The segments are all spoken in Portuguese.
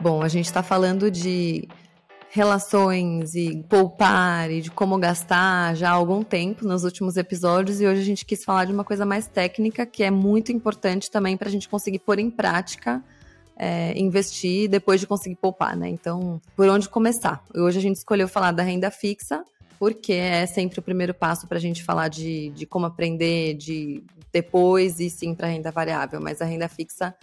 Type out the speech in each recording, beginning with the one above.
Bom, a gente está falando de relações e poupar e de como gastar já há algum tempo nos últimos episódios e hoje a gente quis falar de uma coisa mais técnica que é muito importante também para a gente conseguir pôr em prática é, investir depois de conseguir poupar, né? Então, por onde começar? Hoje a gente escolheu falar da renda fixa porque é sempre o primeiro passo para a gente falar de, de como aprender, de depois e sim para renda variável, mas a renda fixa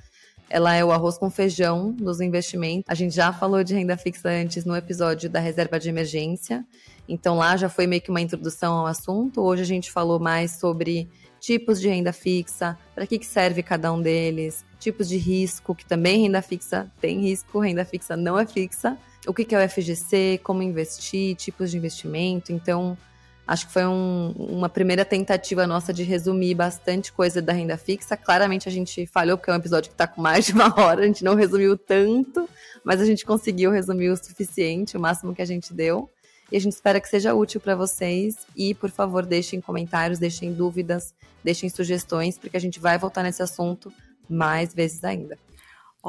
ela é o arroz com feijão dos investimentos. A gente já falou de renda fixa antes no episódio da reserva de emergência. Então lá já foi meio que uma introdução ao assunto. Hoje a gente falou mais sobre tipos de renda fixa, para que, que serve cada um deles, tipos de risco, que também renda fixa tem risco, renda fixa não é fixa, o que, que é o FGC, como investir, tipos de investimento. Então, Acho que foi um, uma primeira tentativa nossa de resumir bastante coisa da renda fixa. Claramente a gente falhou, porque é um episódio que está com mais de uma hora, a gente não resumiu tanto, mas a gente conseguiu resumir o suficiente, o máximo que a gente deu. E a gente espera que seja útil para vocês. E, por favor, deixem comentários, deixem dúvidas, deixem sugestões, porque a gente vai voltar nesse assunto mais vezes ainda.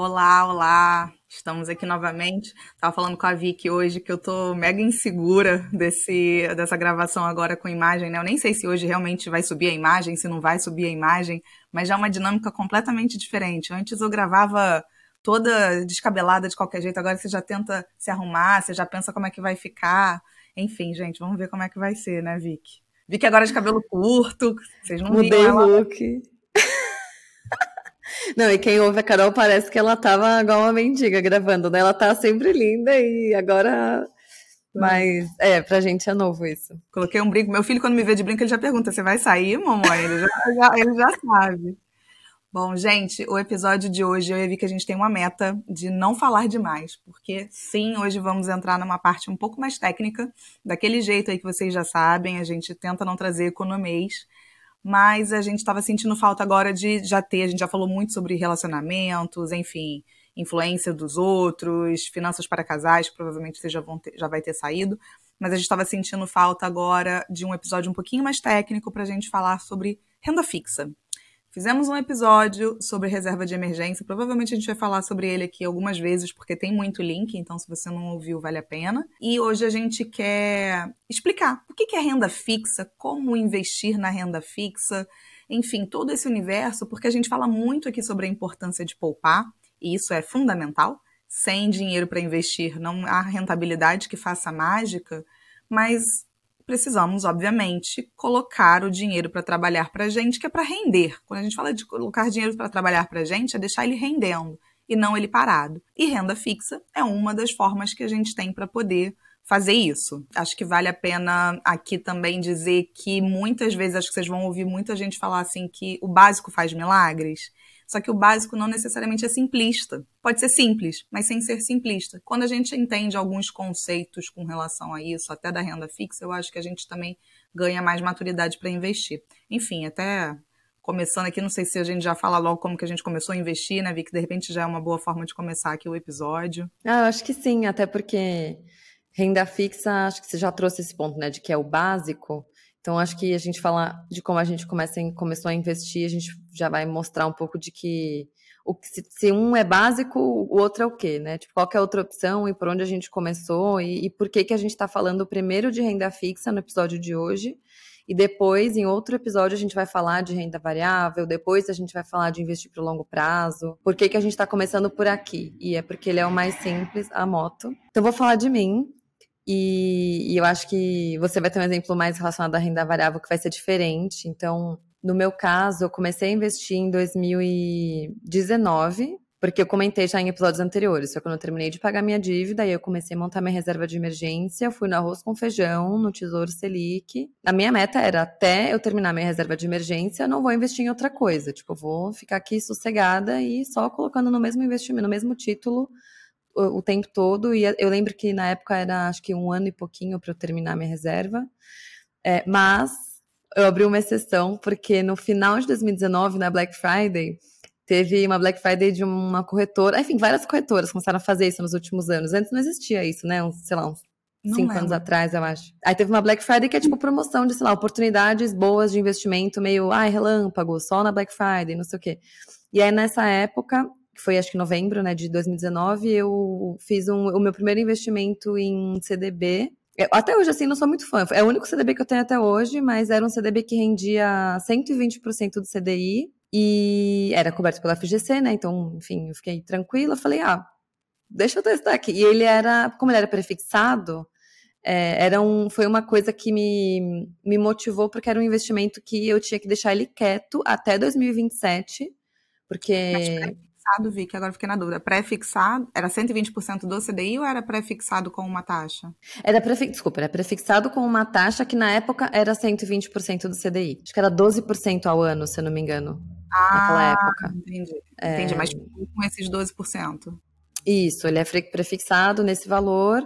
Olá, olá! Estamos aqui novamente. Tava falando com a Vicky hoje que eu tô mega insegura desse, dessa gravação agora com imagem, né? Eu nem sei se hoje realmente vai subir a imagem, se não vai subir a imagem, mas já é uma dinâmica completamente diferente. Antes eu gravava toda descabelada de qualquer jeito, agora você já tenta se arrumar, você já pensa como é que vai ficar. Enfim, gente, vamos ver como é que vai ser, né, Vicky? Vicky agora de cabelo curto, vocês não Mudei o look. Não, e quem ouve a Carol parece que ela tava igual uma mendiga gravando, né? Ela tá sempre linda e agora. Mas, é, pra gente é novo isso. Coloquei um brinco. Meu filho, quando me vê de brinco, ele já pergunta: você vai sair, mamãe? Ele já, já, ele já sabe. Bom, gente, o episódio de hoje eu vi que a gente tem uma meta de não falar demais, porque sim, hoje vamos entrar numa parte um pouco mais técnica, daquele jeito aí que vocês já sabem, a gente tenta não trazer economês, mas a gente estava sentindo falta agora de já ter, a gente já falou muito sobre relacionamentos, enfim, influência dos outros, finanças para casais, provavelmente você já, ter, já vai ter saído, mas a gente estava sentindo falta agora de um episódio um pouquinho mais técnico para a gente falar sobre renda fixa. Fizemos um episódio sobre reserva de emergência. Provavelmente a gente vai falar sobre ele aqui algumas vezes, porque tem muito link, então se você não ouviu, vale a pena. E hoje a gente quer explicar o que é renda fixa, como investir na renda fixa, enfim, todo esse universo, porque a gente fala muito aqui sobre a importância de poupar, e isso é fundamental. Sem dinheiro para investir, não há rentabilidade que faça mágica, mas precisamos, obviamente, colocar o dinheiro para trabalhar para a gente, que é para render. Quando a gente fala de colocar dinheiro para trabalhar para a gente, é deixar ele rendendo e não ele parado. E renda fixa é uma das formas que a gente tem para poder fazer isso. Acho que vale a pena aqui também dizer que muitas vezes, acho que vocês vão ouvir muita gente falar assim que o básico faz milagres. Só que o básico não necessariamente é simplista. Pode ser simples, mas sem ser simplista. Quando a gente entende alguns conceitos com relação a isso, até da renda fixa, eu acho que a gente também ganha mais maturidade para investir. Enfim, até começando aqui, não sei se a gente já fala logo como que a gente começou a investir, né, Vi, que de repente já é uma boa forma de começar aqui o episódio. Ah, eu acho que sim, até porque renda fixa, acho que você já trouxe esse ponto, né, de que é o básico. Então, acho que a gente falar de como a gente começa, começou a investir, a gente já vai mostrar um pouco de que o, se, se um é básico, o outro é o quê, né? Tipo, qual é a outra opção e por onde a gente começou e, e por que, que a gente está falando primeiro de renda fixa no episódio de hoje e depois, em outro episódio, a gente vai falar de renda variável, depois a gente vai falar de investir para o longo prazo. Por que, que a gente está começando por aqui? E é porque ele é o mais simples, a moto. Então, vou falar de mim. E, e, eu acho que você vai ter um exemplo mais relacionado à renda variável que vai ser diferente. Então, no meu caso, eu comecei a investir em 2019, porque eu comentei já em episódios anteriores. Foi quando eu terminei de pagar minha dívida, aí eu comecei a montar minha reserva de emergência, fui no arroz com feijão, no Tesouro Selic. A minha meta era até eu terminar minha reserva de emergência, eu não vou investir em outra coisa. Tipo, eu vou ficar aqui sossegada e só colocando no mesmo investimento, no mesmo título o, tempo todo. E eu lembro que na época era acho que um ano e pouquinho para eu terminar minha reserva. É, mas eu abri uma exceção, porque no final de 2019, na Black Friday, teve uma Black Friday de uma corretora. Enfim, várias corretoras começaram a fazer isso nos últimos anos. Antes não existia isso, né? Uns, sei lá, uns não cinco lembro. anos atrás, eu acho. Aí teve uma Black Friday que é tipo promoção de, sei lá, oportunidades boas de investimento, meio, ai, relâmpago, só na Black Friday, não sei o quê. E aí nessa época que foi acho que novembro, né, de 2019, eu fiz um, o meu primeiro investimento em CDB. Eu, até hoje, assim, não sou muito fã. É o único CDB que eu tenho até hoje, mas era um CDB que rendia 120% do CDI e era coberto pela FGC, né? Então, enfim, eu fiquei tranquila. Falei, ah, deixa eu testar aqui. E ele era, como ele era prefixado, é, era um, foi uma coisa que me, me motivou, porque era um investimento que eu tinha que deixar ele quieto até 2027, porque. Pré-fixado, Vicky, agora fiquei na dúvida. Pré-fixado, era 120% do CDI ou era pré-fixado com uma taxa? Era prefixado, desculpa, era prefixado com uma taxa que na época era 120% do CDI. Acho que era 12% ao ano, se eu não me engano. Ah, naquela época. Entendi. Entendi, é... mas com esses 12%. Isso, ele é prefixado nesse valor.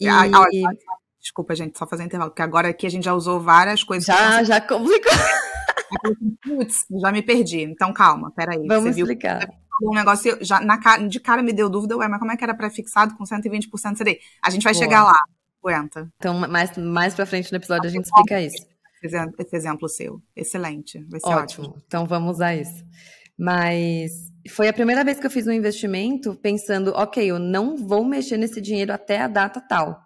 E... Ah, olha, desculpa, gente, só fazer um intervalo, porque agora aqui a gente já usou várias coisas. Já, já complicou. Putz, já me perdi. Então, calma, peraí. Vamos Você explicar. Viu um negócio, já na de cara me deu dúvida, ué, mas como é que era pré-fixado com 120% CD? A gente vai Boa. chegar lá, aguenta. Então, mais, mais pra frente no episódio a gente explica isso. Esse exemplo seu, excelente, vai ser ótimo. ótimo. Então, vamos usar isso. Mas foi a primeira vez que eu fiz um investimento pensando, ok, eu não vou mexer nesse dinheiro até a data tal.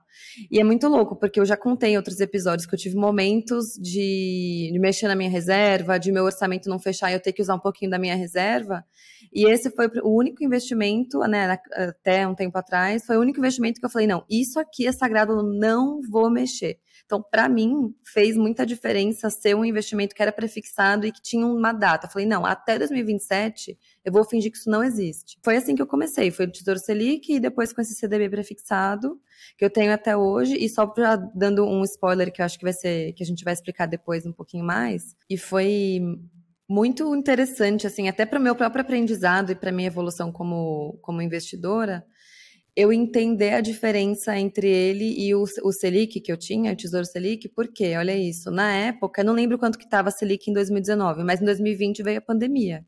E é muito louco, porque eu já contei em outros episódios que eu tive momentos de, de mexer na minha reserva, de meu orçamento não fechar e eu ter que usar um pouquinho da minha reserva. E esse foi o único investimento, né, até um tempo atrás, foi o único investimento que eu falei, não, isso aqui é sagrado, eu não vou mexer. Então, para mim, fez muita diferença ser um investimento que era prefixado e que tinha uma data. Eu falei, não, até 2027 eu vou fingir que isso não existe. Foi assim que eu comecei, foi o Tesouro Selic e depois com esse CDB prefixado, que eu tenho até hoje, e só pra, dando um spoiler que eu acho que vai ser, que a gente vai explicar depois um pouquinho mais, e foi muito interessante, assim, até para o meu próprio aprendizado e para minha evolução como, como investidora, eu entender a diferença entre ele e o, o Selic que eu tinha, o Tesouro Selic, porque, olha isso, na época, eu não lembro quanto que estava Selic em 2019, mas em 2020 veio a pandemia.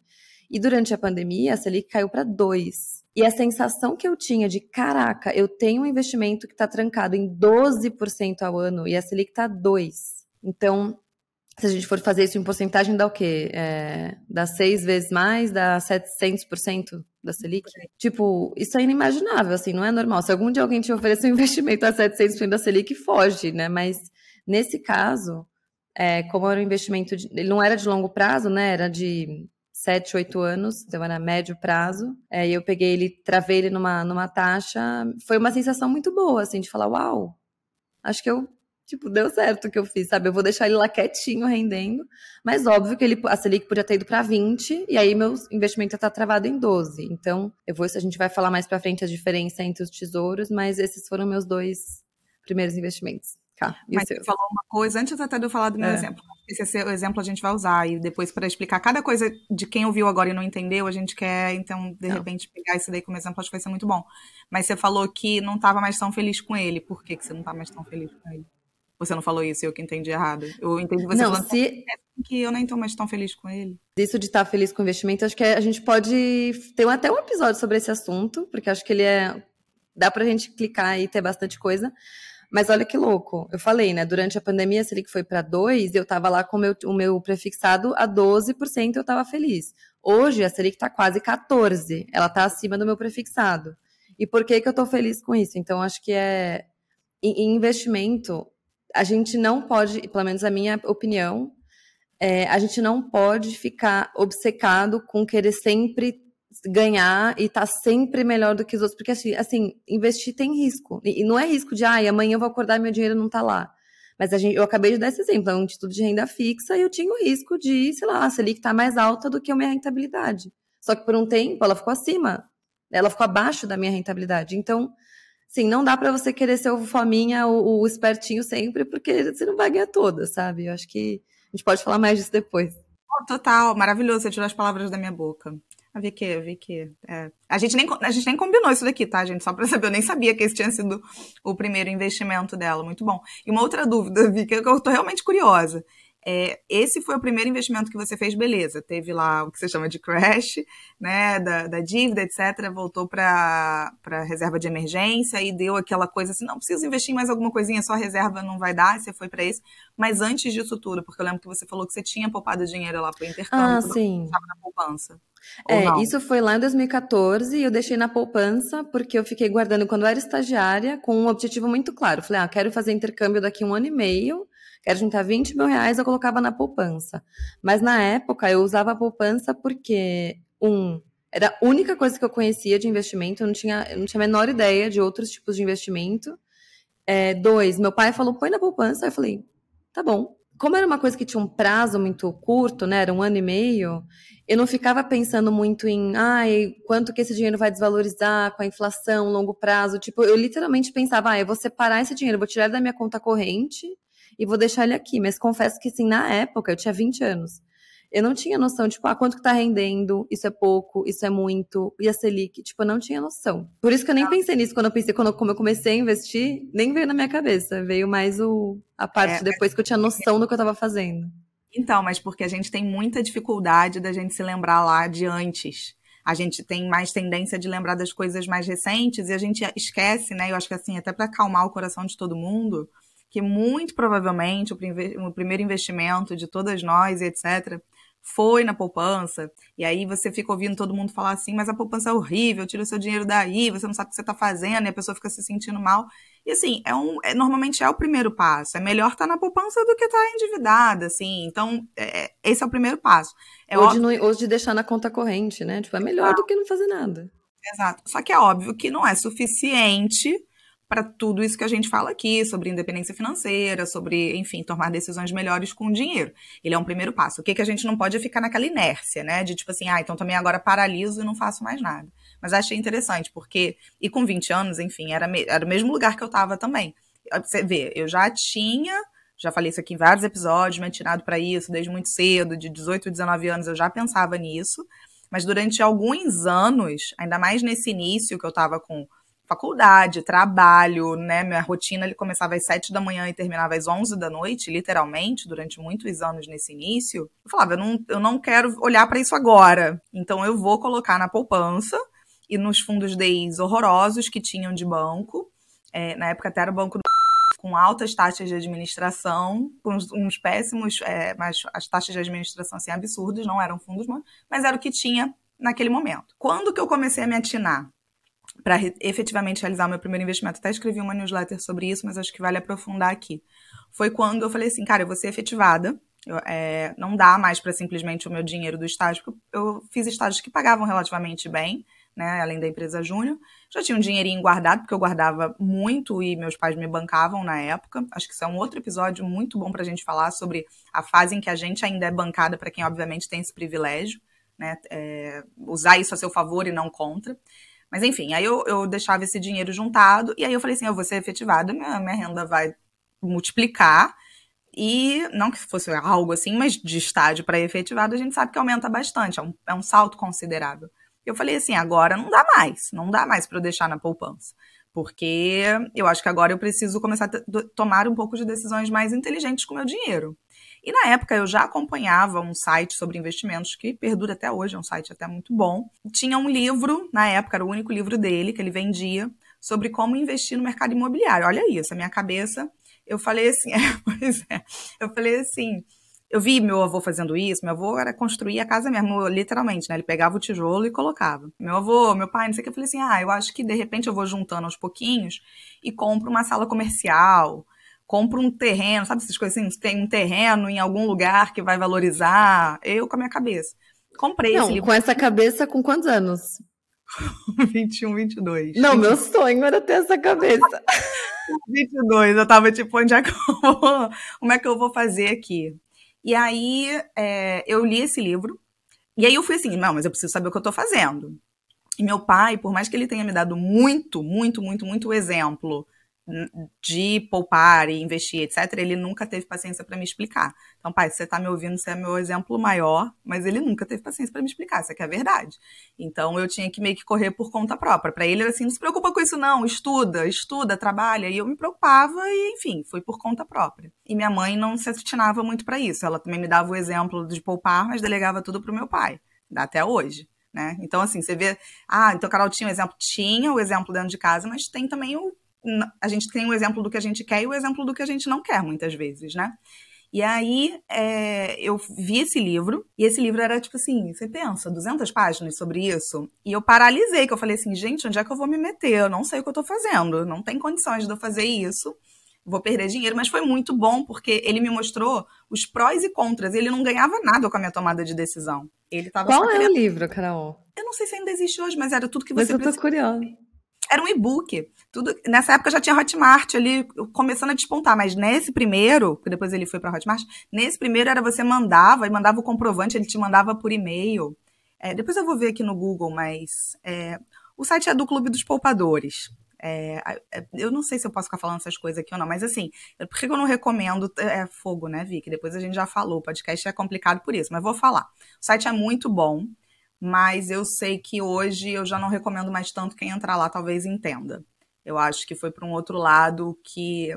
E durante a pandemia, a Selic caiu para 2. E a sensação que eu tinha de, caraca, eu tenho um investimento que está trancado em 12% ao ano e a Selic está 2. Então, se a gente for fazer isso em porcentagem, dá o quê? É, dá seis vezes mais, dá 700% da Selic? Tipo, isso é inimaginável, assim, não é normal. Se algum dia alguém te oferecer um investimento a 700% da Selic, foge, né? Mas nesse caso, é, como era um investimento, de, ele não era de longo prazo, né? Era de 7, 8 anos, então era médio prazo. É, e eu peguei ele, travei ele numa, numa taxa. Foi uma sensação muito boa, assim, de falar, uau, acho que eu tipo, deu certo o que eu fiz, sabe? Eu vou deixar ele lá quietinho, rendendo. Mas óbvio que ele, a Selic podia ter ido para 20, e aí meu investimento está travado em 12. Então, eu vou, a gente vai falar mais para frente a diferença entre os tesouros, mas esses foram meus dois primeiros investimentos. Tá, mas você falou uma coisa, antes até de eu falar do meu é. exemplo. Esse é o exemplo a gente vai usar, e depois para explicar cada coisa de quem ouviu agora e não entendeu, a gente quer, então, de não. repente, pegar isso daí como exemplo, acho que vai ser muito bom. Mas você falou que não estava mais tão feliz com ele. Por que, que você não está mais tão feliz com ele? Você não falou isso, eu que entendi errado. Eu entendi você não, falando se... que eu nem estou mais tão feliz com ele. Isso de estar feliz com o investimento, acho que a gente pode ter até um episódio sobre esse assunto, porque acho que ele é. Dá pra gente clicar e ter bastante coisa. Mas olha que louco. Eu falei, né? Durante a pandemia, a Selic foi para 2, eu estava lá com o meu, o meu prefixado a 12%, eu estava feliz. Hoje, a Selic está quase 14%. Ela está acima do meu prefixado. E por que, que eu estou feliz com isso? Então, acho que é. Em investimento, a gente não pode, pelo menos a minha opinião, é, a gente não pode ficar obcecado com querer sempre ganhar e estar tá sempre melhor do que os outros, porque assim, assim investir tem risco. E, não é risco de, ai, amanhã eu vou acordar e meu dinheiro não tá lá. Mas gente, eu acabei de dar esse exemplo, é um título de renda fixa e eu tinha o risco de, sei lá, a Selic tá mais alta do que a minha rentabilidade. Só que por um tempo ela ficou acima, ela ficou abaixo da minha rentabilidade. Então, Sim, não dá para você querer ser o fominha, o, o, espertinho sempre, porque você não vai ganhar todas, sabe? Eu acho que a gente pode falar mais disso depois. Oh, total, maravilhoso, você tirou as palavras da minha boca. A Vicky, a Vicky. É. A, gente nem, a gente nem combinou isso daqui, tá, gente? Só pra saber, eu nem sabia que esse tinha sido o primeiro investimento dela. Muito bom. E uma outra dúvida, Vicky, que eu tô realmente curiosa. É, esse foi o primeiro investimento que você fez, beleza. Teve lá o que você chama de crash, né, da, da dívida, etc. Voltou para reserva de emergência e deu aquela coisa assim: não preciso investir em mais alguma coisinha, só reserva não vai dar. Você foi para esse. Mas antes disso tudo, porque eu lembro que você falou que você tinha poupado dinheiro lá para o intercâmbio, ah, sim. na poupança. É, isso foi lá em 2014 e eu deixei na poupança porque eu fiquei guardando quando eu era estagiária com um objetivo muito claro. Falei, ah, quero fazer intercâmbio daqui a um ano e meio quero juntar 20 mil reais, eu colocava na poupança. Mas na época eu usava a poupança porque, um, era a única coisa que eu conhecia de investimento, eu não tinha, eu não tinha a menor ideia de outros tipos de investimento. É, dois, meu pai falou, põe na poupança. Eu falei, tá bom. Como era uma coisa que tinha um prazo muito curto, né? Era um ano e meio, eu não ficava pensando muito em, ai, quanto que esse dinheiro vai desvalorizar com a inflação, longo prazo. Tipo, eu literalmente pensava, ah, eu vou separar esse dinheiro, vou tirar da minha conta corrente e vou deixar ele aqui. Mas confesso que, assim, na época, eu tinha 20 anos. Eu não tinha noção, tipo, ah, quanto que tá rendendo, isso é pouco, isso é muito, e a Selic, tipo, eu não tinha noção. Por isso que eu nem pensei nisso quando eu pensei, quando como eu comecei a investir, nem veio na minha cabeça, veio mais o, a parte é, depois que eu tinha noção do que eu tava fazendo. Então, mas porque a gente tem muita dificuldade da gente se lembrar lá de antes. A gente tem mais tendência de lembrar das coisas mais recentes e a gente esquece, né? Eu acho que assim, até para acalmar o coração de todo mundo, que muito provavelmente o, primeiro investimento de todas nós, etc., foi na poupança, e aí você fica ouvindo todo mundo falar assim, mas a poupança é horrível, tira o seu dinheiro daí, você não sabe o que você está fazendo, e a pessoa fica se sentindo mal. E assim, é um, é, normalmente é o primeiro passo. É melhor estar tá na poupança do que estar tá endividada, assim. Então, é, esse é o primeiro passo. É ou, de não, ou de deixar na conta corrente, né? Tipo, é melhor ah. do que não fazer nada. Exato. Só que é óbvio que não é suficiente para tudo isso que a gente fala aqui, sobre independência financeira, sobre, enfim, tomar decisões melhores com o dinheiro. Ele é um primeiro passo. O que, que a gente não pode é ficar naquela inércia, né? De tipo assim, ah, então também agora paraliso e não faço mais nada. Mas achei interessante, porque, e com 20 anos, enfim, era, era o mesmo lugar que eu estava também. Você vê, eu já tinha já falei isso aqui em vários episódios, me atirado para isso desde muito cedo, de 18, 19 anos eu já pensava nisso, mas durante alguns anos, ainda mais nesse início que eu estava com faculdade, trabalho, né? Minha rotina ele começava às sete da manhã e terminava às onze da noite, literalmente, durante muitos anos nesse início. Eu falava, eu não, eu não quero olhar para isso agora. Então eu vou colocar na poupança e nos fundos DEIs horrorosos que tinham de banco. É, na época até era o banco do com altas taxas de administração, com uns, uns péssimos, é, mas as taxas de administração assim absurdas, não eram fundos, mas era o que tinha naquele momento. Quando que eu comecei a me atinar? Para efetivamente realizar o meu primeiro investimento. Até escrevi uma newsletter sobre isso, mas acho que vale aprofundar aqui. Foi quando eu falei assim, cara, eu vou ser efetivada. Eu, é, não dá mais para simplesmente o meu dinheiro do estágio, porque eu fiz estágios que pagavam relativamente bem, né, além da empresa júnior. Já tinha um dinheirinho guardado, porque eu guardava muito e meus pais me bancavam na época. Acho que isso é um outro episódio muito bom para a gente falar sobre a fase em que a gente ainda é bancada, para quem obviamente tem esse privilégio, né, é, usar isso a seu favor e não contra. Mas enfim, aí eu, eu deixava esse dinheiro juntado e aí eu falei assim, eu vou ser efetivada, minha, minha renda vai multiplicar. E não que fosse algo assim, mas de estádio para efetivado, a gente sabe que aumenta bastante, é um, é um salto considerável. Eu falei assim, agora não dá mais, não dá mais para eu deixar na poupança. Porque eu acho que agora eu preciso começar a tomar um pouco de decisões mais inteligentes com o meu dinheiro. E na época eu já acompanhava um site sobre investimentos que perdura até hoje, é um site até muito bom. Tinha um livro, na época era o único livro dele que ele vendia, sobre como investir no mercado imobiliário. Olha isso, a minha cabeça, eu falei assim, é, pois é, eu falei assim, eu vi meu avô fazendo isso, meu avô era construir a casa mesmo, literalmente, né? Ele pegava o tijolo e colocava. Meu avô, meu pai, não sei o que, eu falei assim, ah, eu acho que de repente eu vou juntando aos pouquinhos e compro uma sala comercial, compro um terreno, sabe essas coisas assim? Tem um terreno em algum lugar que vai valorizar. Eu com a minha cabeça. Comprei Não, esse livro. com essa cabeça, com quantos anos? 21, 22. Não, 22. meu sonho era ter essa cabeça. 22, eu tava tipo, onde é que eu vou, como é que eu vou fazer aqui? E aí, é, eu li esse livro, e aí eu fui assim, não, mas eu preciso saber o que eu tô fazendo. E meu pai, por mais que ele tenha me dado muito, muito, muito, muito exemplo de poupar e investir, etc., ele nunca teve paciência para me explicar. Então, pai, você está me ouvindo, você é meu exemplo maior, mas ele nunca teve paciência para me explicar, isso aqui é a verdade. Então, eu tinha que meio que correr por conta própria. Para ele, era assim, não se preocupa com isso não, estuda, estuda, trabalha. E eu me preocupava e, enfim, foi por conta própria. E minha mãe não se atinava muito para isso. Ela também me dava o exemplo de poupar, mas delegava tudo para o meu pai, até hoje. Né? Então, assim, você vê, ah, então Carol tinha o exemplo, tinha o exemplo dentro de casa, mas tem também o a gente tem o exemplo do que a gente quer e o exemplo do que a gente não quer, muitas vezes, né? E aí é, eu vi esse livro, e esse livro era tipo assim, você pensa, 200 páginas sobre isso, e eu paralisei, que eu falei assim, gente, onde é que eu vou me meter? Eu não sei o que eu tô fazendo, não tem condições de eu fazer isso, vou perder dinheiro, mas foi muito bom, porque ele me mostrou os prós e contras, ele não ganhava nada com a minha tomada de decisão. Ele tava Qual é querendo... o livro, Carol? Eu não sei se ainda existe hoje, mas era tudo que você Mas eu tô curiosa era um e-book. Tudo, nessa época já tinha Hotmart ali começando a despontar, mas nesse primeiro, que depois ele foi para Hotmart, nesse primeiro era você mandava e mandava o comprovante, ele te mandava por e-mail. É, depois eu vou ver aqui no Google, mas é, o site é do Clube dos Poupadores. É, é, eu não sei se eu posso ficar falando essas coisas aqui ou não, mas assim, por que eu não recomendo? É fogo, né, Vicky? Depois a gente já falou, o podcast é complicado por isso, mas vou falar. O site é muito bom mas eu sei que hoje eu já não recomendo mais tanto quem entrar lá talvez entenda. Eu acho que foi para um outro lado que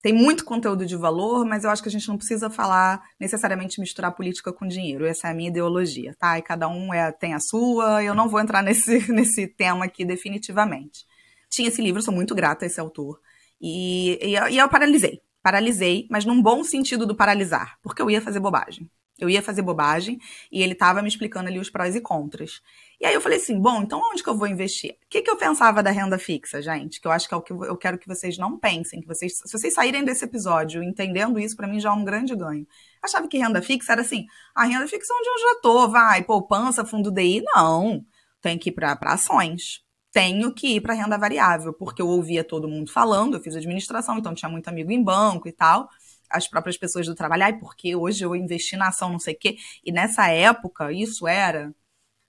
tem muito conteúdo de valor, mas eu acho que a gente não precisa falar necessariamente misturar política com dinheiro. Essa é a minha ideologia, tá? E cada um é, tem a sua. Eu não vou entrar nesse, nesse tema aqui definitivamente. Tinha esse livro, sou muito grata a esse autor. E, e, e eu paralisei. Paralisei, mas num bom sentido do paralisar, porque eu ia fazer bobagem. Eu ia fazer bobagem e ele estava me explicando ali os prós e contras. E aí eu falei assim: bom, então onde que eu vou investir? O que, que eu pensava da renda fixa, gente? Que eu acho que é o que eu quero que vocês não pensem. Que vocês, se vocês saírem desse episódio entendendo isso, para mim já é um grande ganho. Achava que renda fixa era assim: a renda fixa é onde eu já tô, vai, poupança, fundo DI. Não. Tem que ir para ações tenho que ir para renda variável, porque eu ouvia todo mundo falando, eu fiz administração, então tinha muito amigo em banco e tal as próprias pessoas do trabalho, ai, porque hoje eu investi na ação, não sei o quê. E nessa época, isso era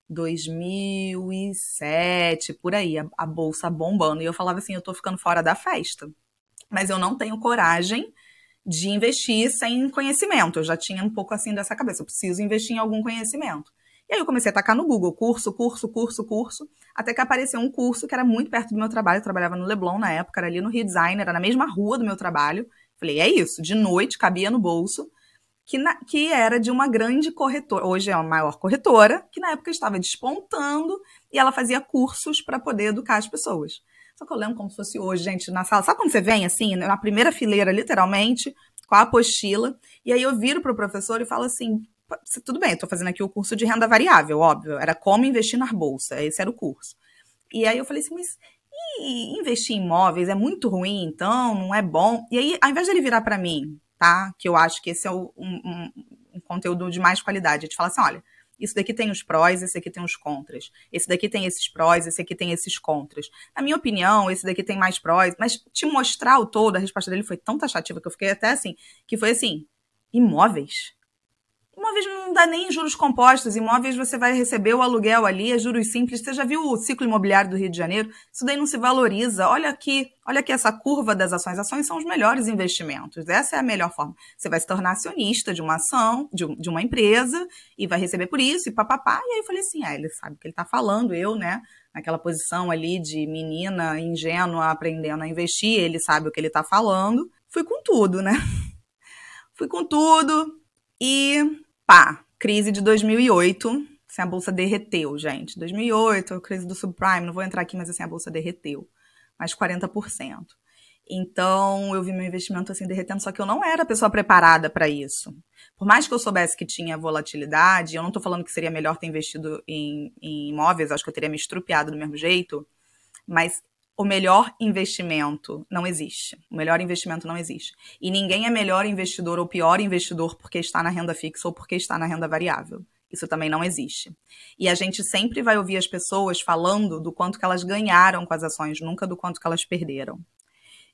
2007, por aí, a, a bolsa bombando. E eu falava assim, eu tô ficando fora da festa. Mas eu não tenho coragem de investir sem conhecimento. Eu já tinha um pouco assim dessa cabeça, eu preciso investir em algum conhecimento. E aí eu comecei a tacar no Google, curso, curso, curso, curso, até que apareceu um curso que era muito perto do meu trabalho, eu trabalhava no Leblon na época, era ali no Rio Design, era na mesma rua do meu trabalho, Falei, é isso, de noite cabia no bolso, que, na, que era de uma grande corretora, hoje é a maior corretora, que na época estava despontando e ela fazia cursos para poder educar as pessoas. Só que eu lembro como se fosse hoje, gente, na sala. Sabe quando você vem assim, na primeira fileira, literalmente, com a apostila, e aí eu viro para o professor e falo assim: tudo bem, estou fazendo aqui o curso de renda variável, óbvio, era como investir na bolsa, esse era o curso. E aí eu falei assim, mas investir em imóveis é muito ruim, então não é bom. E aí, ao invés de ele virar para mim, tá? Que eu acho que esse é o, um, um, conteúdo de mais qualidade, de falar assim: olha, isso daqui tem os prós, esse aqui tem os contras. Esse daqui tem esses prós, esse aqui tem esses contras. Na minha opinião, esse daqui tem mais prós, mas te mostrar o todo, a resposta dele foi tão taxativa que eu fiquei até assim, que foi assim: imóveis? Imóveis não dá nem juros compostos, imóveis você vai receber o aluguel ali, é juros simples. Você já viu o ciclo imobiliário do Rio de Janeiro? Isso daí não se valoriza. Olha aqui, olha aqui essa curva das ações. Ações são os melhores investimentos. Essa é a melhor forma. Você vai se tornar acionista de uma ação, de, de uma empresa, e vai receber por isso, e papapá. E aí eu falei assim: ah, ele sabe o que ele está falando, eu, né? Naquela posição ali de menina ingênua aprendendo a investir, ele sabe o que ele está falando. Fui com tudo, né? Fui com tudo e pá, crise de 2008, assim, a bolsa derreteu, gente. 2008, crise do subprime, não vou entrar aqui, mas assim, a bolsa derreteu, mais 40%. Então, eu vi meu investimento assim derretendo, só que eu não era a pessoa preparada para isso. Por mais que eu soubesse que tinha volatilidade, eu não estou falando que seria melhor ter investido em, em imóveis, acho que eu teria me estrupiado do mesmo jeito, mas o melhor investimento não existe. O melhor investimento não existe. E ninguém é melhor investidor ou pior investidor porque está na renda fixa ou porque está na renda variável. Isso também não existe. E a gente sempre vai ouvir as pessoas falando do quanto que elas ganharam com as ações, nunca do quanto que elas perderam.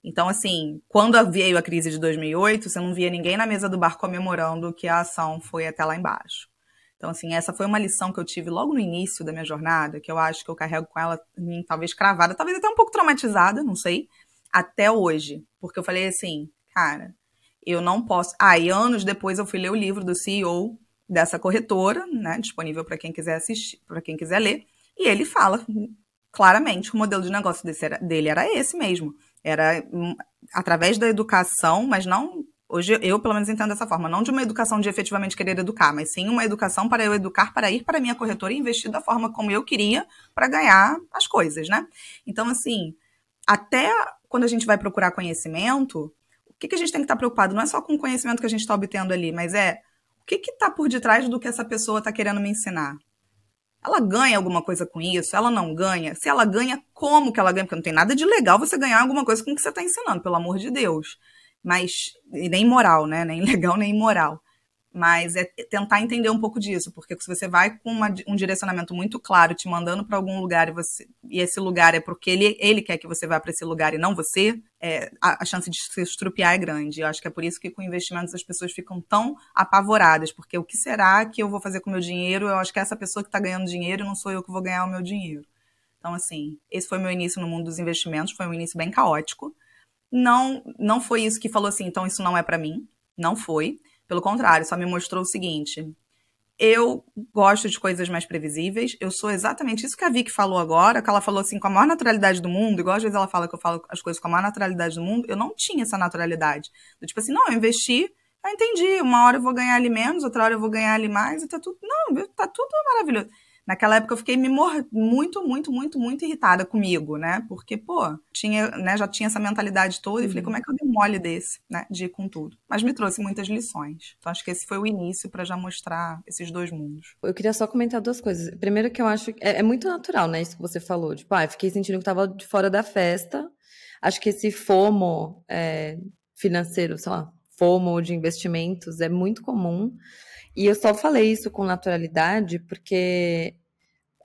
Então, assim, quando veio a crise de 2008, você não via ninguém na mesa do bar comemorando que a ação foi até lá embaixo. Então, assim, essa foi uma lição que eu tive logo no início da minha jornada, que eu acho que eu carrego com ela, talvez cravada, talvez até um pouco traumatizada, não sei. até hoje. Porque eu falei assim, cara, eu não posso. Aí, ah, anos depois, eu fui ler o livro do CEO dessa corretora, né? Disponível para quem quiser assistir, para quem quiser ler. E ele fala claramente que o modelo de negócio era, dele era esse mesmo. Era um, através da educação, mas não. Hoje eu, pelo menos, entendo dessa forma. Não de uma educação de efetivamente querer educar, mas sim uma educação para eu educar, para ir para a minha corretora e investir da forma como eu queria para ganhar as coisas, né? Então, assim, até quando a gente vai procurar conhecimento, o que, que a gente tem que estar preocupado? Não é só com o conhecimento que a gente está obtendo ali, mas é o que está por detrás do que essa pessoa está querendo me ensinar. Ela ganha alguma coisa com isso? Ela não ganha? Se ela ganha, como que ela ganha? Porque não tem nada de legal você ganhar alguma coisa com o que você está ensinando, pelo amor de Deus. Mas, nem moral, né? Nem legal, nem moral mas é tentar entender um pouco disso, porque se você vai com uma, um direcionamento muito claro, te mandando para algum lugar e, você, e esse lugar é porque ele, ele quer que você vá para esse lugar e não você, é, a, a, chance de se estrupiar é grande. Eu acho que é por isso que com investimentos as pessoas ficam tão apavoradas, porque o que será que eu vou fazer com o meu dinheiro? Eu acho que é essa pessoa que está ganhando dinheiro não sou eu que vou ganhar o meu dinheiro. Então, assim, esse foi meu início no mundo dos investimentos, foi um início bem caótico. Não, não foi isso que falou assim, então isso não é para mim. Não foi. Pelo contrário, só me mostrou o seguinte: eu gosto de coisas mais previsíveis. Eu sou exatamente isso que a Vicky falou agora, que ela falou assim com a maior naturalidade do mundo, igual às vezes ela fala que eu falo as coisas com a maior naturalidade do mundo. Eu não tinha essa naturalidade. Tipo assim, não, eu investi, eu entendi. Uma hora eu vou ganhar ali menos, outra hora eu vou ganhar ali mais, e tá tudo. Não, tá tudo maravilhoso. Naquela época eu fiquei me mor muito, muito, muito, muito irritada comigo, né? Porque, pô, tinha, né, já tinha essa mentalidade toda e falei, uhum. como é que eu dei um mole desse, né? De ir com tudo. Mas me trouxe muitas lições. Então acho que esse foi o início para já mostrar esses dois mundos. Eu queria só comentar duas coisas. Primeiro que eu acho que é, é muito natural, né? Isso que você falou. Tipo, ah, fiquei sentindo que tava de fora da festa. Acho que esse FOMO é, financeiro, sei lá, FOMO de investimentos é muito comum. E eu só falei isso com naturalidade porque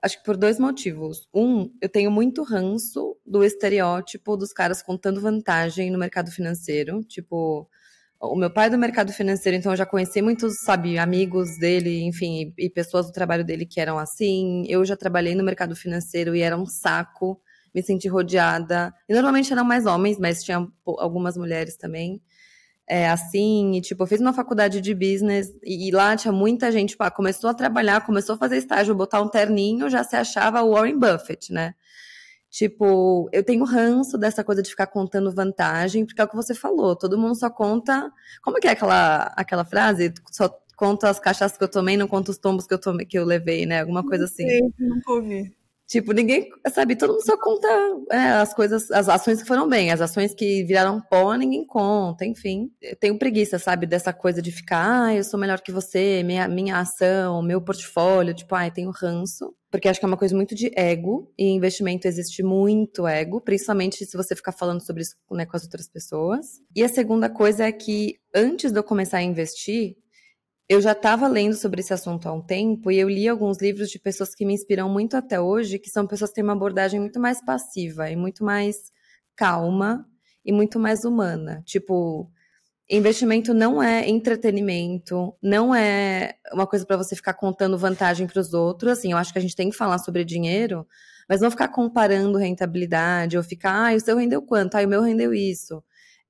acho que por dois motivos. Um, eu tenho muito ranço do estereótipo dos caras contando vantagem no mercado financeiro. Tipo, o meu pai é do mercado financeiro, então eu já conheci muitos, sabe, amigos dele, enfim, e, e pessoas do trabalho dele que eram assim. Eu já trabalhei no mercado financeiro e era um saco me senti rodeada. E normalmente eram mais homens, mas tinha algumas mulheres também é, assim, e, tipo, eu fiz uma faculdade de business e, e lá tinha muita gente, tipo, ah, começou a trabalhar, começou a fazer estágio, botar um terninho, já se achava o Warren Buffett, né? Tipo, eu tenho ranço dessa coisa de ficar contando vantagem, porque é o que você falou, todo mundo só conta. Como que é aquela, aquela frase? Só conta as cachaças que eu tomei, não conta os tombos que eu tomei, que eu levei, né? Alguma coisa assim. Sei, nunca ouvi. Tipo, ninguém, sabe, todo mundo só conta é, as coisas, as ações que foram bem, as ações que viraram pó, ninguém conta, enfim. Eu tenho preguiça, sabe, dessa coisa de ficar, ah, eu sou melhor que você, minha, minha ação, meu portfólio, tipo, ai, ah, tenho ranço. Porque acho que é uma coisa muito de ego, e em investimento existe muito ego, principalmente se você ficar falando sobre isso né, com as outras pessoas. E a segunda coisa é que, antes de eu começar a investir, eu já estava lendo sobre esse assunto há um tempo e eu li alguns livros de pessoas que me inspiram muito até hoje, que são pessoas que têm uma abordagem muito mais passiva e muito mais calma e muito mais humana. Tipo, investimento não é entretenimento, não é uma coisa para você ficar contando vantagem para os outros. Assim, eu acho que a gente tem que falar sobre dinheiro, mas não ficar comparando rentabilidade ou ficar, ah, o seu rendeu quanto? Ah, o meu rendeu isso.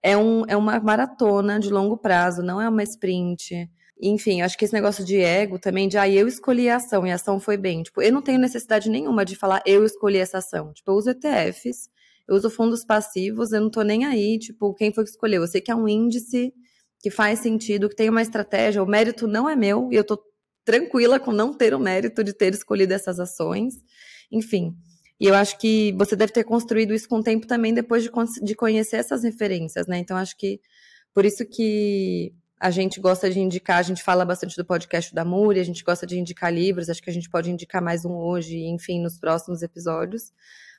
É, um, é uma maratona de longo prazo, não é uma sprint. Enfim, acho que esse negócio de ego também, de ah, eu escolhi a ação e a ação foi bem. Tipo, eu não tenho necessidade nenhuma de falar eu escolhi essa ação. Tipo, eu uso ETFs, eu uso fundos passivos, eu não tô nem aí, tipo, quem foi que escolheu? Eu sei que é um índice que faz sentido, que tem uma estratégia, o mérito não é meu e eu tô tranquila com não ter o mérito de ter escolhido essas ações. Enfim, e eu acho que você deve ter construído isso com o tempo também depois de, de conhecer essas referências, né? Então acho que por isso que a gente gosta de indicar, a gente fala bastante do podcast da Muri, a gente gosta de indicar livros, acho que a gente pode indicar mais um hoje, enfim, nos próximos episódios.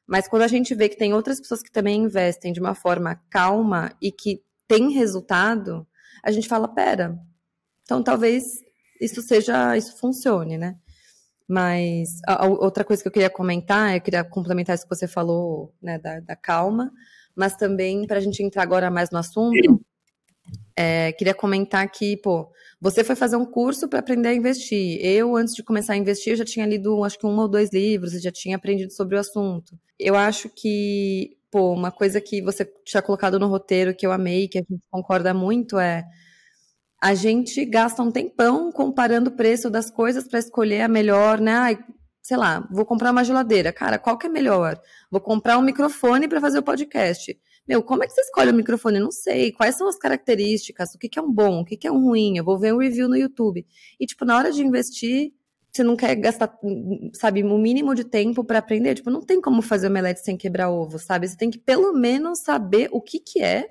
Mas quando a gente vê que tem outras pessoas que também investem de uma forma calma e que tem resultado, a gente fala, pera, então talvez isso seja, isso funcione, né? Mas a, a outra coisa que eu queria comentar, eu queria complementar isso que você falou, né, da, da calma, mas também para a gente entrar agora mais no assunto, é, queria comentar que, pô, você foi fazer um curso para aprender a investir. Eu, antes de começar a investir, eu já tinha lido, acho que um ou dois livros, e já tinha aprendido sobre o assunto. Eu acho que pô, uma coisa que você tinha colocado no roteiro que eu amei, que a gente concorda muito, é a gente gasta um tempão comparando o preço das coisas para escolher a melhor, né? Sei lá, vou comprar uma geladeira. Cara, qual que é melhor? Vou comprar um microfone para fazer o podcast. Meu, como é que você escolhe o microfone? Não sei. Quais são as características? O que, que é um bom? O que, que é um ruim? Eu vou ver um review no YouTube. E, tipo, na hora de investir, você não quer gastar, sabe, o um mínimo de tempo para aprender. Tipo, não tem como fazer omelete sem quebrar ovo, sabe? Você tem que pelo menos saber o que que é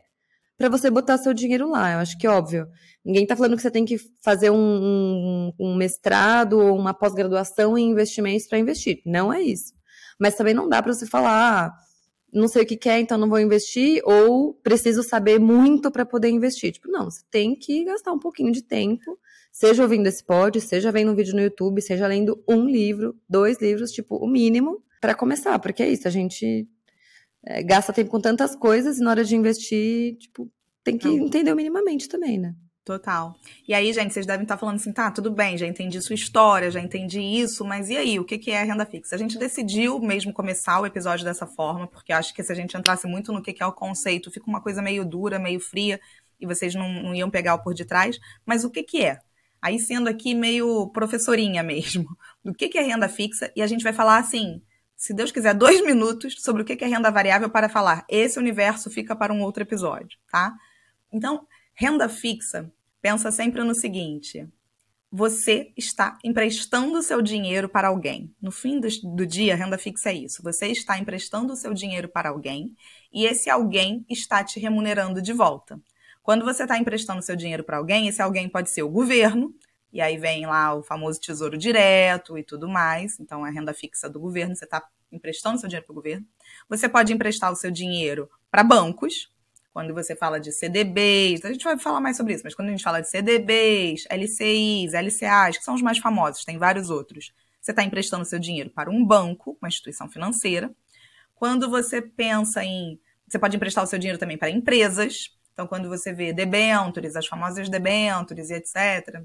para você botar seu dinheiro lá. Eu acho que óbvio. Ninguém tá falando que você tem que fazer um, um, um mestrado ou uma pós-graduação em investimentos para investir. Não é isso. Mas também não dá para você falar, ah, não sei o que quer, então não vou investir, ou preciso saber muito para poder investir. Tipo, não, você tem que gastar um pouquinho de tempo Seja ouvindo esse pod, seja vendo um vídeo no YouTube, seja lendo um livro, dois livros, tipo, o mínimo, para começar, porque é isso, a gente é, gasta tempo com tantas coisas e na hora de investir, tipo, tem que entender minimamente também, né? Total. E aí, gente, vocês devem estar falando assim, tá, tudo bem, já entendi sua história, já entendi isso, mas e aí, o que é renda fixa? A gente decidiu mesmo começar o episódio dessa forma, porque acho que se a gente entrasse muito no que é o conceito, fica uma coisa meio dura, meio fria, e vocês não, não iam pegar o por detrás. Mas o que, que é? Aí sendo aqui meio professorinha mesmo, do que, que é renda fixa, e a gente vai falar assim, se Deus quiser, dois minutos sobre o que, é renda variável para falar. Esse universo fica para um outro episódio, tá? Então, renda fixa, pensa sempre no seguinte: você está emprestando seu dinheiro para alguém. No fim do, do, dia, renda fixa é isso. Você está emprestando o seu dinheiro para alguém e esse alguém está te remunerando de volta. Quando você está emprestando seu dinheiro para alguém, esse alguém pode ser o governo, e aí vem lá o famoso tesouro direto e tudo mais. Então, é renda fixa do governo, você está emprestando seu dinheiro para o governo. Você pode emprestar o seu dinheiro para bancos, quando você fala de CDBs, a gente vai falar mais sobre isso, mas quando a gente fala de CDBs, LCIs, LCAs, que são os mais famosos, tem vários outros, você está emprestando seu dinheiro para um banco, uma instituição financeira. Quando você pensa em. Você pode emprestar o seu dinheiro também para empresas, então, quando você vê debentures, as famosas debentures e etc.,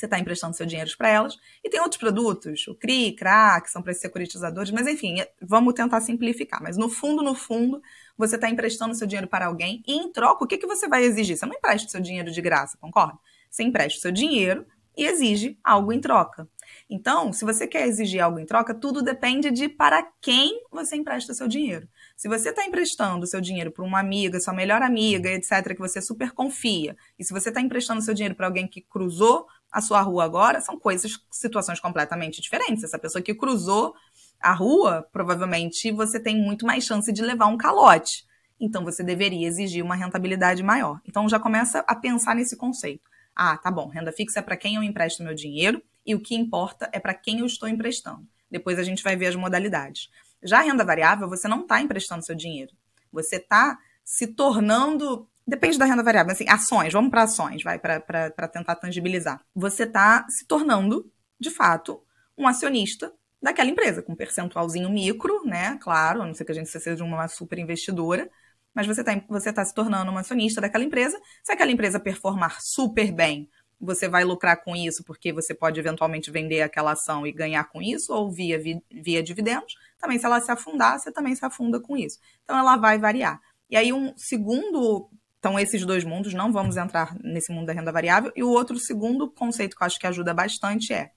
você está emprestando seu dinheiro para elas. E tem outros produtos, o CRI, CRA, que são para securitizadores, mas enfim, é, vamos tentar simplificar. Mas no fundo, no fundo, você está emprestando seu dinheiro para alguém e em troca, o que, que você vai exigir? Você não empresta seu dinheiro de graça, concorda? Você empresta seu dinheiro e exige algo em troca. Então, se você quer exigir algo em troca, tudo depende de para quem você empresta seu dinheiro. Se você está emprestando seu dinheiro para uma amiga, sua melhor amiga, etc., que você super confia, e se você está emprestando seu dinheiro para alguém que cruzou a sua rua agora, são coisas, situações completamente diferentes. Essa pessoa que cruzou a rua, provavelmente você tem muito mais chance de levar um calote. Então você deveria exigir uma rentabilidade maior. Então já começa a pensar nesse conceito. Ah, tá bom, renda fixa é para quem eu empresto meu dinheiro e o que importa é para quem eu estou emprestando. Depois a gente vai ver as modalidades. Já a renda variável, você não está emprestando seu dinheiro. Você está se tornando. Depende da renda variável, assim, ações, vamos para ações, vai, para tentar tangibilizar. Você está se tornando, de fato, um acionista daquela empresa, com um percentualzinho micro, né? Claro, a não ser que a gente seja uma super investidora, mas você está você tá se tornando uma acionista daquela empresa. Se aquela empresa performar super bem você vai lucrar com isso porque você pode eventualmente vender aquela ação e ganhar com isso, ou via, via dividendos. Também, se ela se afundar, você também se afunda com isso. Então, ela vai variar. E aí, um segundo. Então, esses dois mundos, não vamos entrar nesse mundo da renda variável. E o outro segundo conceito que eu acho que ajuda bastante é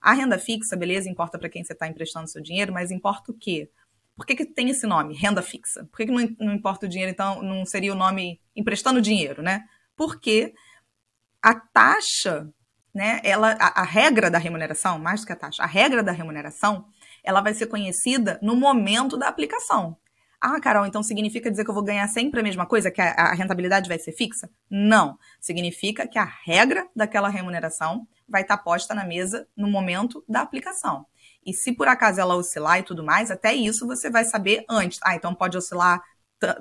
a renda fixa, beleza, importa para quem você está emprestando seu dinheiro, mas importa o quê? Por que, que tem esse nome, renda fixa? Por que, que não, não importa o dinheiro, então não seria o nome emprestando dinheiro, né? Porque a taxa, né, ela, a, a, regra da remuneração, mais do que a taxa, a regra da remuneração, ela vai ser conhecida no momento da aplicação. Ah, Carol, então significa dizer que eu vou ganhar sempre a mesma coisa, que a, a rentabilidade vai ser fixa? Não. Significa que a regra daquela remuneração vai estar posta na mesa no momento da aplicação. E se por acaso ela oscilar e tudo mais, até isso você vai saber antes. Ah, então pode oscilar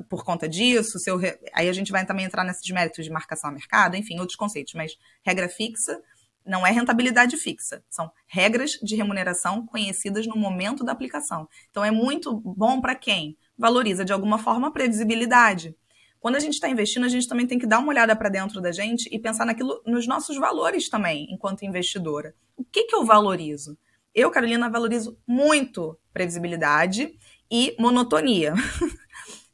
por conta disso, seu re... aí a gente vai também entrar nesses méritos de marcação a mercado, enfim, outros conceitos, mas regra fixa não é rentabilidade fixa, são regras de remuneração conhecidas no momento da aplicação. Então é muito bom para quem valoriza de alguma forma a previsibilidade. Quando a gente está investindo, a gente também tem que dar uma olhada para dentro da gente e pensar naquilo, nos nossos valores também, enquanto investidora. O que, que eu valorizo? Eu, Carolina, valorizo muito previsibilidade e monotonia.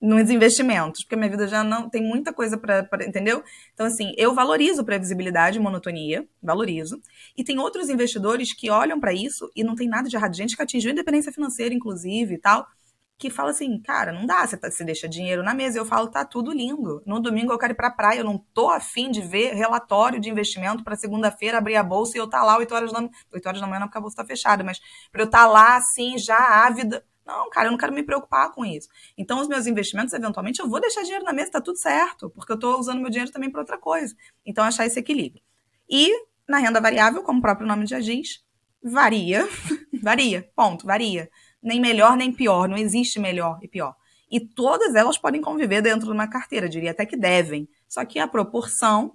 nos investimentos, porque minha vida já não tem muita coisa para, entendeu? Então, assim, eu valorizo previsibilidade e monotonia, valorizo. E tem outros investidores que olham para isso e não tem nada de errado, gente que atingiu independência financeira, inclusive, e tal, que fala assim, cara, não dá, você, tá, você deixa dinheiro na mesa. Eu falo, tá tudo lindo. No domingo eu quero ir pra praia, eu não tô afim de ver relatório de investimento para segunda-feira abrir a bolsa e eu tá lá 8 horas da manhã. 8 horas da manhã não porque a bolsa tá fechada, mas para eu tá lá assim, já ávida não, cara, eu não quero me preocupar com isso. Então, os meus investimentos, eventualmente, eu vou deixar dinheiro na mesa, tá tudo certo, porque eu estou usando meu dinheiro também para outra coisa. Então, achar esse equilíbrio. E na renda variável, como o próprio nome já diz, varia, varia, ponto, varia. Nem melhor nem pior, não existe melhor e pior. E todas elas podem conviver dentro de uma carteira, diria até que devem. Só que a proporção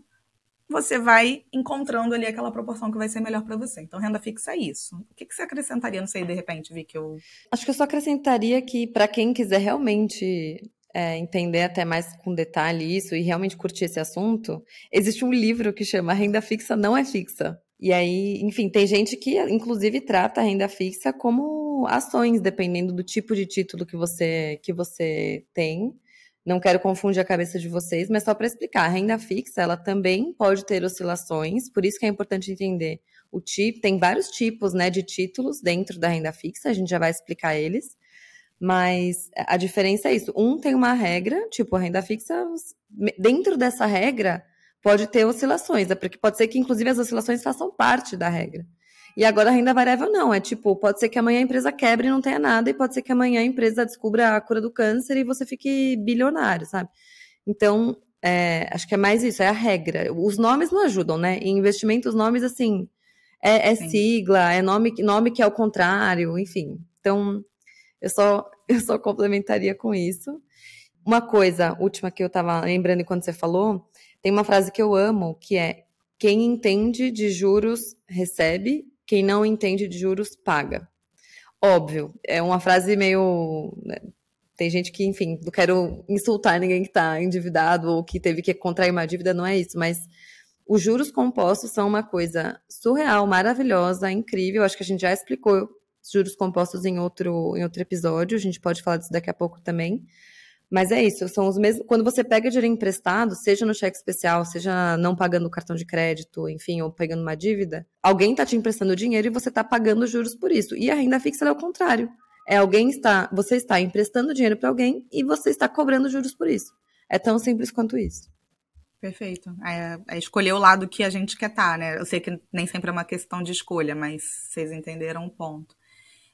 você vai encontrando ali aquela proporção que vai ser melhor para você. Então, renda fixa é isso. O que, que você acrescentaria? Não sei, de repente, vi que eu. Acho que eu só acrescentaria que, para quem quiser realmente é, entender até mais com detalhe isso e realmente curtir esse assunto, existe um livro que chama Renda Fixa Não é Fixa. E aí, enfim, tem gente que, inclusive, trata a renda fixa como ações, dependendo do tipo de título que você, que você tem. Não quero confundir a cabeça de vocês, mas só para explicar, a renda fixa, ela também pode ter oscilações, por isso que é importante entender o tipo, tem vários tipos, né, de títulos dentro da renda fixa, a gente já vai explicar eles. Mas a diferença é isso. Um tem uma regra, tipo a renda fixa, dentro dessa regra pode ter oscilações, é porque pode ser que inclusive as oscilações façam parte da regra. E agora a renda variável não, é tipo, pode ser que amanhã a empresa quebre e não tenha nada, e pode ser que amanhã a empresa descubra a cura do câncer e você fique bilionário, sabe? Então, é, acho que é mais isso, é a regra. Os nomes não ajudam, né? Em investimento, os nomes, assim, é, é sigla, é nome, nome que é o contrário, enfim. Então, eu só, eu só complementaria com isso. Uma coisa última que eu tava lembrando enquanto você falou, tem uma frase que eu amo, que é quem entende de juros recebe quem não entende de juros paga. Óbvio, é uma frase meio. Né, tem gente que, enfim, não quero insultar ninguém que está endividado ou que teve que contrair uma dívida, não é isso, mas os juros compostos são uma coisa surreal, maravilhosa, incrível. Acho que a gente já explicou juros compostos em outro, em outro episódio, a gente pode falar disso daqui a pouco também. Mas é isso, são os mesmos. Quando você pega dinheiro emprestado, seja no cheque especial, seja não pagando cartão de crédito, enfim, ou pegando uma dívida, alguém está te emprestando dinheiro e você está pagando juros por isso. E a renda fixa é o contrário. É alguém está, você está emprestando dinheiro para alguém e você está cobrando juros por isso. É tão simples quanto isso. Perfeito. É, é escolher o lado que a gente quer estar, tá, né? Eu sei que nem sempre é uma questão de escolha, mas vocês entenderam o ponto.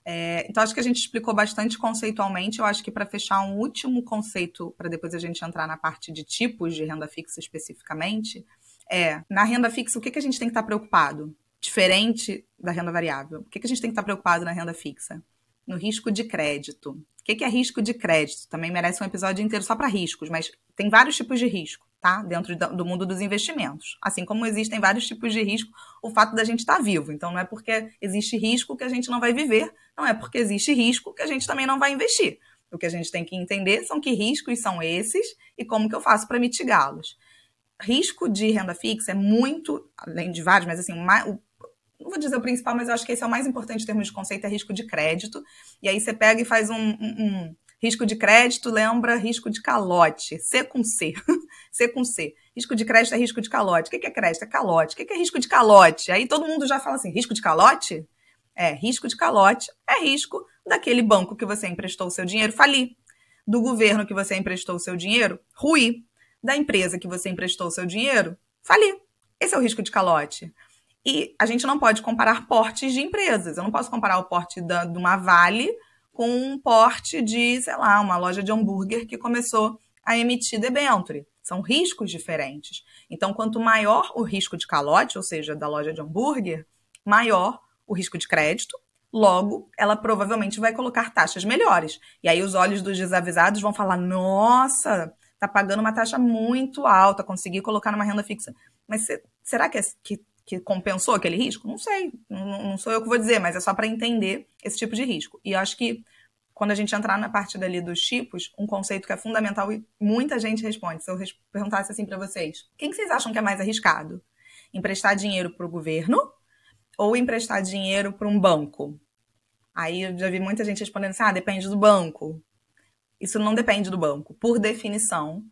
É, então, acho que a gente explicou bastante conceitualmente. Eu acho que para fechar um último conceito, para depois a gente entrar na parte de tipos de renda fixa especificamente, é na renda fixa, o que, que a gente tem que estar tá preocupado? Diferente da renda variável. O que, que a gente tem que estar tá preocupado na renda fixa? No risco de crédito. O que, que é risco de crédito? Também merece um episódio inteiro só para riscos, mas tem vários tipos de risco tá? Dentro do mundo dos investimentos. Assim como existem vários tipos de risco, o fato da gente estar tá vivo. Então, não é porque existe risco que a gente não vai viver, não é porque existe risco que a gente também não vai investir. O que a gente tem que entender são que riscos são esses e como que eu faço para mitigá-los. Risco de renda fixa é muito, além de vários, mas assim, o, não vou dizer o principal, mas eu acho que esse é o mais importante em termos de conceito, é risco de crédito. E aí você pega e faz um, um, um Risco de crédito lembra risco de calote. C com C. C com C. Risco de crédito é risco de calote. O que é crédito? É calote. O que é risco de calote? Aí todo mundo já fala assim: risco de calote? É, risco de calote é risco daquele banco que você emprestou o seu dinheiro falir, do governo que você emprestou o seu dinheiro ruir, da empresa que você emprestou o seu dinheiro falir. Esse é o risco de calote. E a gente não pode comparar portes de empresas. Eu não posso comparar o porte da, de uma Vale com um porte de, sei lá, uma loja de hambúrguer que começou a emitir debenture. São riscos diferentes. Então, quanto maior o risco de calote, ou seja, da loja de hambúrguer, maior o risco de crédito, logo ela provavelmente vai colocar taxas melhores. E aí os olhos dos desavisados vão falar: nossa, tá pagando uma taxa muito alta, consegui colocar numa renda fixa. Mas será que, é, que que compensou aquele risco? Não sei, não, não sou eu que vou dizer, mas é só para entender esse tipo de risco. E acho que quando a gente entrar na parte dali dos tipos, um conceito que é fundamental e muita gente responde. Se eu perguntasse assim para vocês, quem que vocês acham que é mais arriscado? Emprestar dinheiro para o governo ou emprestar dinheiro para um banco? Aí eu já vi muita gente respondendo assim: ah, depende do banco. isso não depende do banco. Por definição,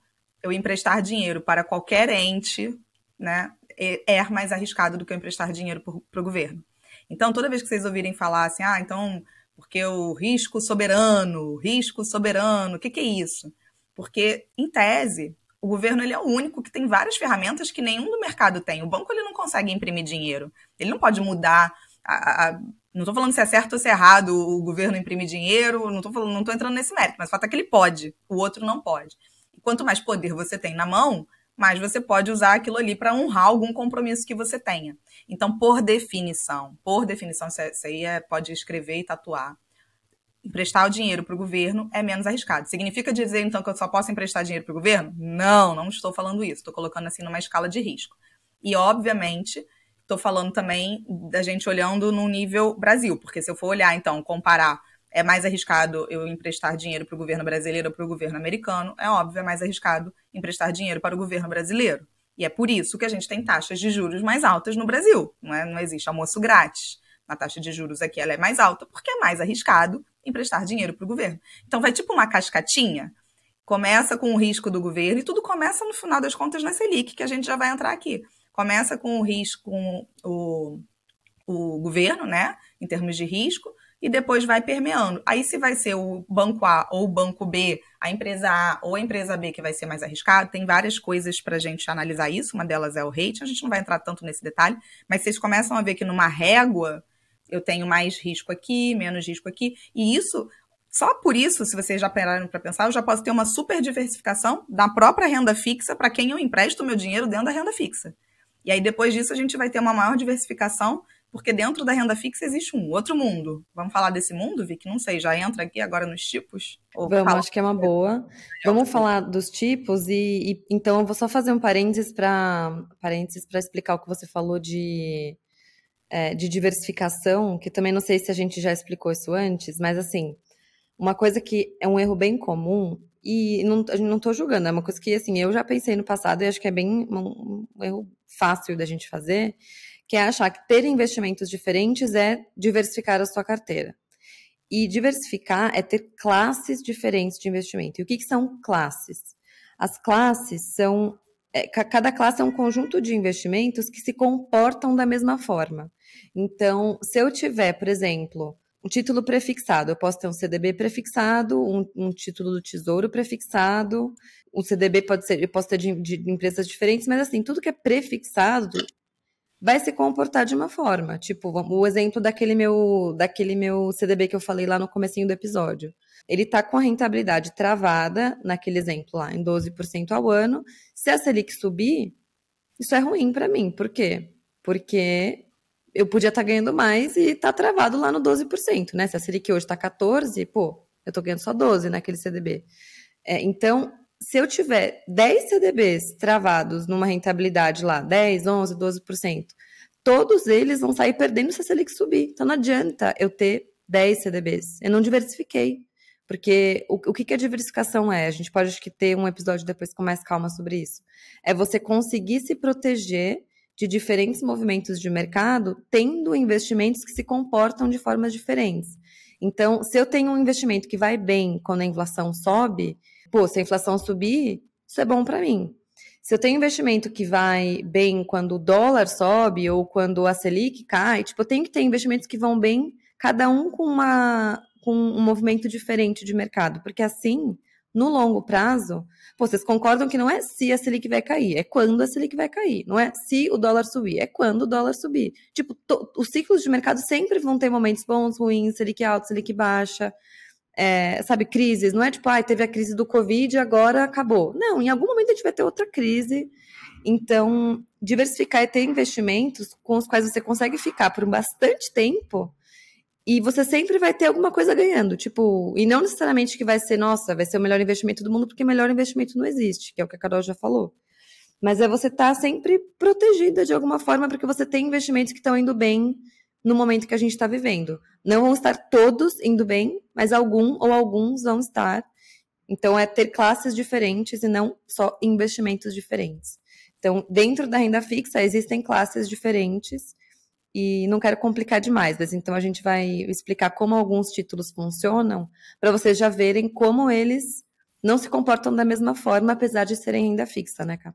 eu emprestar dinheiro para qualquer ente, né, é, é mais arriscado do que eu emprestar dinheiro para o governo. Então, toda vez que vocês ouvirem falar assim, ah, então, porque o risco soberano, risco soberano, o que, que é isso? Porque, em tese, o governo ele é o único que tem várias ferramentas que nenhum do mercado tem. O banco ele não consegue imprimir dinheiro. Ele não pode mudar a, a não estou falando se é certo ou se é errado o governo imprimir dinheiro, não estou falando, não estou entrando nesse mérito, mas o fato é que ele pode, o outro não pode. Quanto mais poder você tem na mão, mais você pode usar aquilo ali para honrar algum compromisso que você tenha. Então, por definição, por definição, isso aí é, pode escrever e tatuar. Emprestar o dinheiro para o governo é menos arriscado. Significa dizer, então, que eu só posso emprestar dinheiro para o governo? Não, não estou falando isso. Estou colocando assim numa escala de risco. E, obviamente, estou falando também da gente olhando no nível Brasil, porque se eu for olhar, então, comparar, é mais arriscado eu emprestar dinheiro para o governo brasileiro ou para o governo americano, é óbvio, é mais arriscado emprestar dinheiro para o governo brasileiro. E é por isso que a gente tem taxas de juros mais altas no Brasil. Não, é? não existe almoço grátis. A taxa de juros aqui ela é mais alta porque é mais arriscado emprestar dinheiro para o governo. Então vai tipo uma cascatinha. Começa com o risco do governo e tudo começa no final das contas na Selic, que a gente já vai entrar aqui. Começa com o risco, com o, o governo, né, em termos de risco, e depois vai permeando. Aí, se vai ser o banco A ou o banco B, a empresa A ou a empresa B que vai ser mais arriscado, tem várias coisas para a gente analisar isso. Uma delas é o rate, a gente não vai entrar tanto nesse detalhe, mas vocês começam a ver que numa régua eu tenho mais risco aqui, menos risco aqui, e isso. Só por isso, se vocês já pararam para pensar, eu já posso ter uma super diversificação da própria renda fixa para quem eu empresto meu dinheiro dentro da renda fixa. E aí, depois disso, a gente vai ter uma maior diversificação, porque dentro da renda fixa existe um outro mundo. Vamos falar desse mundo, Vicky? Não sei, já entra aqui agora nos tipos? Vamos, fala... acho que é uma boa. Vamos falar dos tipos e, e então eu vou só fazer um parênteses para parênteses para explicar o que você falou de é, de diversificação, que também não sei se a gente já explicou isso antes, mas assim, uma coisa que é um erro bem comum e não, não tô julgando, é uma coisa que, assim, eu já pensei no passado e acho que é bem um, um erro fácil da gente fazer, que é achar que ter investimentos diferentes é diversificar a sua carteira. E diversificar é ter classes diferentes de investimento. E o que, que são classes? As classes são. É, cada classe é um conjunto de investimentos que se comportam da mesma forma. Então, se eu tiver, por exemplo, um título prefixado. Eu posso ter um CDB prefixado, um, um título do Tesouro prefixado. O CDB pode ser, eu posso ter de, de, empresas diferentes, mas assim, tudo que é prefixado vai se comportar de uma forma. Tipo, o exemplo daquele meu, daquele meu CDB que eu falei lá no comecinho do episódio. Ele está com a rentabilidade travada, naquele exemplo lá, em 12% ao ano. Se a Selic subir, isso é ruim para mim. Por quê? Porque eu podia estar tá ganhando mais e tá travado lá no 12%, né? Se a Selic hoje está 14%, pô, eu tô ganhando só 12% naquele CDB. É, então, se eu tiver 10 CDBs travados numa rentabilidade lá, 10, 11, 12%, todos eles vão sair perdendo se a Selic subir. Então não adianta eu ter 10 CDBs. Eu não diversifiquei. Porque o, o que, que a diversificação é? A gente pode acho que ter um episódio depois com mais calma sobre isso. É você conseguir se proteger de diferentes movimentos de mercado, tendo investimentos que se comportam de formas diferentes. Então, se eu tenho um investimento que vai bem quando a inflação sobe, pô, se a inflação subir, isso é bom para mim. Se eu tenho investimento que vai bem quando o dólar sobe ou quando a Selic cai, tipo, eu tenho que ter investimentos que vão bem, cada um com uma com um movimento diferente de mercado, porque assim no longo prazo, pô, vocês concordam que não é se a Selic vai cair, é quando a Selic vai cair. Não é se o dólar subir, é quando o dólar subir. Tipo, os ciclos de mercado sempre vão ter momentos bons, ruins, Selic alta, Selic baixa. É, sabe, crises. Não é tipo, ah, teve a crise do Covid e agora acabou. Não, em algum momento a gente vai ter outra crise. Então, diversificar e ter investimentos com os quais você consegue ficar por bastante tempo e você sempre vai ter alguma coisa ganhando, tipo, e não necessariamente que vai ser, nossa, vai ser o melhor investimento do mundo, porque melhor investimento não existe, que é o que a Carol já falou. Mas é você estar tá sempre protegida de alguma forma, porque você tem investimentos que estão indo bem no momento que a gente está vivendo. Não vão estar todos indo bem, mas algum ou alguns vão estar. Então, é ter classes diferentes e não só investimentos diferentes. Então, dentro da renda fixa, existem classes diferentes e não quero complicar demais, mas então a gente vai explicar como alguns títulos funcionam para vocês já verem como eles não se comportam da mesma forma, apesar de serem renda fixa, né, Cá?